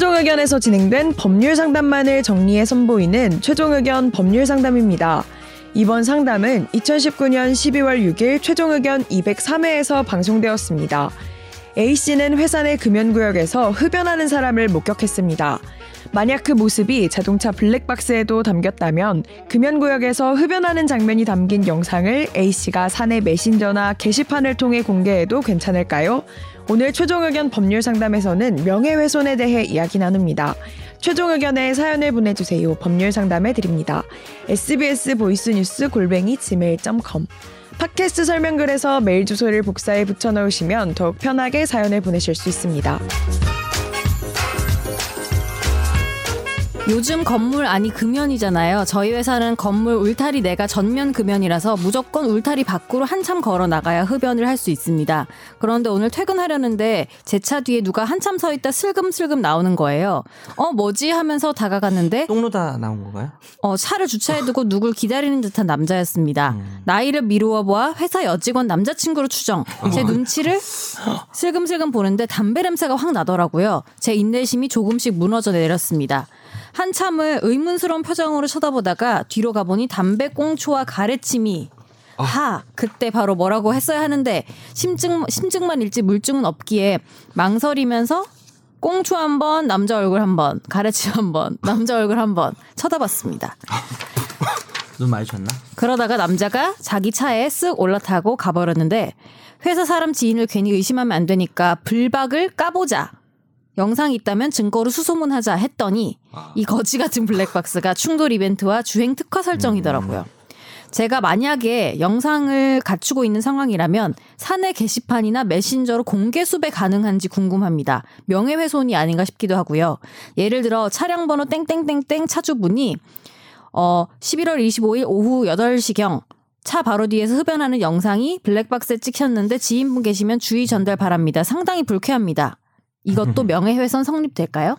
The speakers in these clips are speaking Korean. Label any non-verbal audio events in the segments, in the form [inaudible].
의견에서 진행된 법률 상담만을 정리해 선보이는 최종 의견 법률 상담입니다. 이번 상담은 2019년 12월 6일 최종 의견 203회에서 방송되었습니다. A씨는 회사 내 금연구역에서 흡연하는 사람을 목격했습니다. 만약 그 모습이 자동차 블랙박스에도 담겼다면 금연구역에서 흡연하는 장면이 담긴 영상을 A씨가 사내 메신저나 게시판을 통해 공개해도 괜찮을까요? 오늘 최종 의견 법률 상담에서는 명예훼손에 대해 이야기 나눕니다. 최종 의견에 사연을 보내주세요. 법률 상담해 드립니다. sbs 보이스뉴스 골뱅이 gmail.com 팟캐스트 설명글에서 메일 주소를 복사해 붙여 넣으시면 더욱 편하게 사연을 보내실 수 있습니다. 요즘 건물 아니 금연이잖아요. 저희 회사는 건물 울타리 내가 전면 금연이라서 무조건 울타리 밖으로 한참 걸어 나가야 흡연을 할 수 있습니다. 그런데 오늘 퇴근하려는데 제 차 뒤에 누가 한참 서 있다 슬금슬금 나오는 거예요. 어 뭐지 하면서 다가갔는데 똥누다 나온 건가요? 어, 차를 주차해두고 누굴 기다리는 듯한 남자였습니다. 나이를 미루어 보아 회사 여직원 남자친구로 추정. 제 눈치를 슬금슬금 보는데 담배 냄새가 확 나더라고요. 제 인내심이 조금씩 무너져 내렸습니다. 한참을 의문스러운 표정으로 쳐다보다가 뒤로 가보니 담배 꽁초와 가래침이 하 그때 바로 뭐라고 했어야 하는데 심증 심증만 잃지 물증은 없기에 망설이면서 꽁초 한 번, 남자 얼굴 한 번, 가래침 한 번, [laughs] 남자 얼굴 한 번 쳐다봤습니다. [laughs] 눈 많이 쳤나? 그러다가 남자가 자기 차에 쓱 올라타고 가버렸는데 회사 사람 지인을 괜히 의심하면 안 되니까 불박을 까보자. 영상이 있다면 증거로 수소문하자 했더니 이 거지 같은 블랙박스가 충돌 이벤트와 주행 특화 설정이더라고요. 제가 만약에 영상을 갖추고 있는 상황이라면 사내 게시판이나 메신저로 공개 수배 가능한지 궁금합니다. 명예훼손이 아닌가 싶기도 하고요. 예를 들어 차량 번호 땡땡땡땡 차주분이 어 11월 25일 오후 8시경 차 바로 뒤에서 흡연하는 영상이 블랙박스에 찍혔는데 지인분 계시면 주의 전달 바랍니다. 상당히 불쾌합니다. 이것도 명예훼손 성립될까요?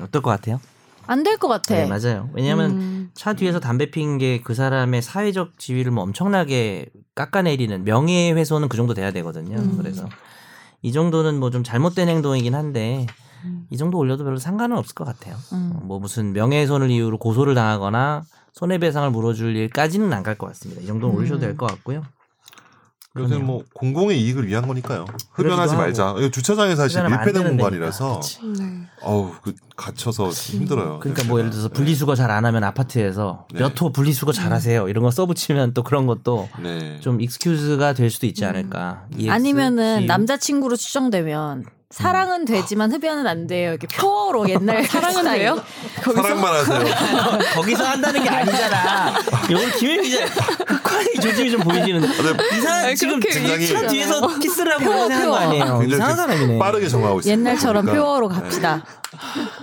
어떨 것 같아요? 안 될 것 같아. 네, 맞아요. 왜냐하면 음. 차 뒤에서 담배 핀게그 사람의 사회적 지위를 뭐 엄청나게 깎아내리는 명예훼손은 그 정도 돼야 되거든요. 음. 그래서 이 정도는 뭐 좀 잘못된 행동이긴 한데 이 정도 올려도 별로 상관은 없을 것 같아요. 음. 어, 뭐 무슨 명예훼손을 이유로 고소를 당하거나 손해배상을 물어줄 일까지는 안 갈 것 같습니다. 이 정도는 음. 올리셔도 될 것 같고요. 요새 뭐 공공의 이익을 위한 거니까요. 흡연하지 말자. 이거 주차장이 사실 밀폐된 공간이라서. 네. 어우 그 갇혀서 힘들어요. 그러니까 뭐 예를 들어서 분리수거 잘 안 하면 아파트에서 네. 몇호 분리수거 잘 하세요 이런 거 써붙이면 또 그런 것도 네. 좀 익스큐즈가 될 수도 있지 않을까. EX, 아니면은. 남자친구로 추정되면 사랑은 되지만 흡연은 안 돼요. 이렇게 표어로 옛날 [laughs] 사랑은 돼요? 사랑만 하세요. [laughs] 거기서 한다는 게 아니잖아. 오늘 김혜미 기자 흑화의 조짐이 좀 보이시는데 네, 이상한 지금 굉장히 차 뒤에서 키스를 하고 하는 거 아니에요. 이상한 사람이네. 빠르게 정하고 있어요. 옛날처럼 그러니까. 표어로 갑시다.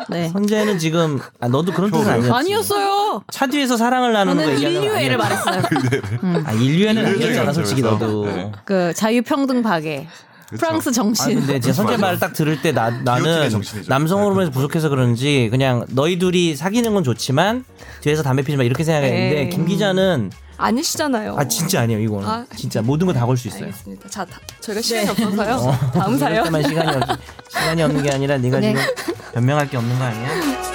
네. 선재는 지금 아, 너도 그런 뜻은 표현. 아니었지. 아니었어요. 차 뒤에서 사랑을 나누는 거 얘기하는 거 인류애를. 말했어요. [laughs] 아 인류애는 아니었잖아 솔직히. 너도. 네. 그 자유평등 박애. 프랑스 아 정신. 근데 제 선재. 말을 딱 들을 때 나, 나는. 남성 호르몬이 네, 부족해서 그런지 그냥 너희 둘이 사귀는 건 좋지만 뒤에서 담배 피지 마 이렇게 생각했는데 에이. 김 기자는 아니시잖아요. 아 진짜 아니에요 이거는 아. 진짜 모든 거다걸 수 있어요. 알겠습니다. 자, 다, 저희가 시간이 없어서요. 다음 이럴 사연. 시간이 없, 시간이 없는 게 아니라 네가 네. 지금 변명할 게 없는 거 아니야?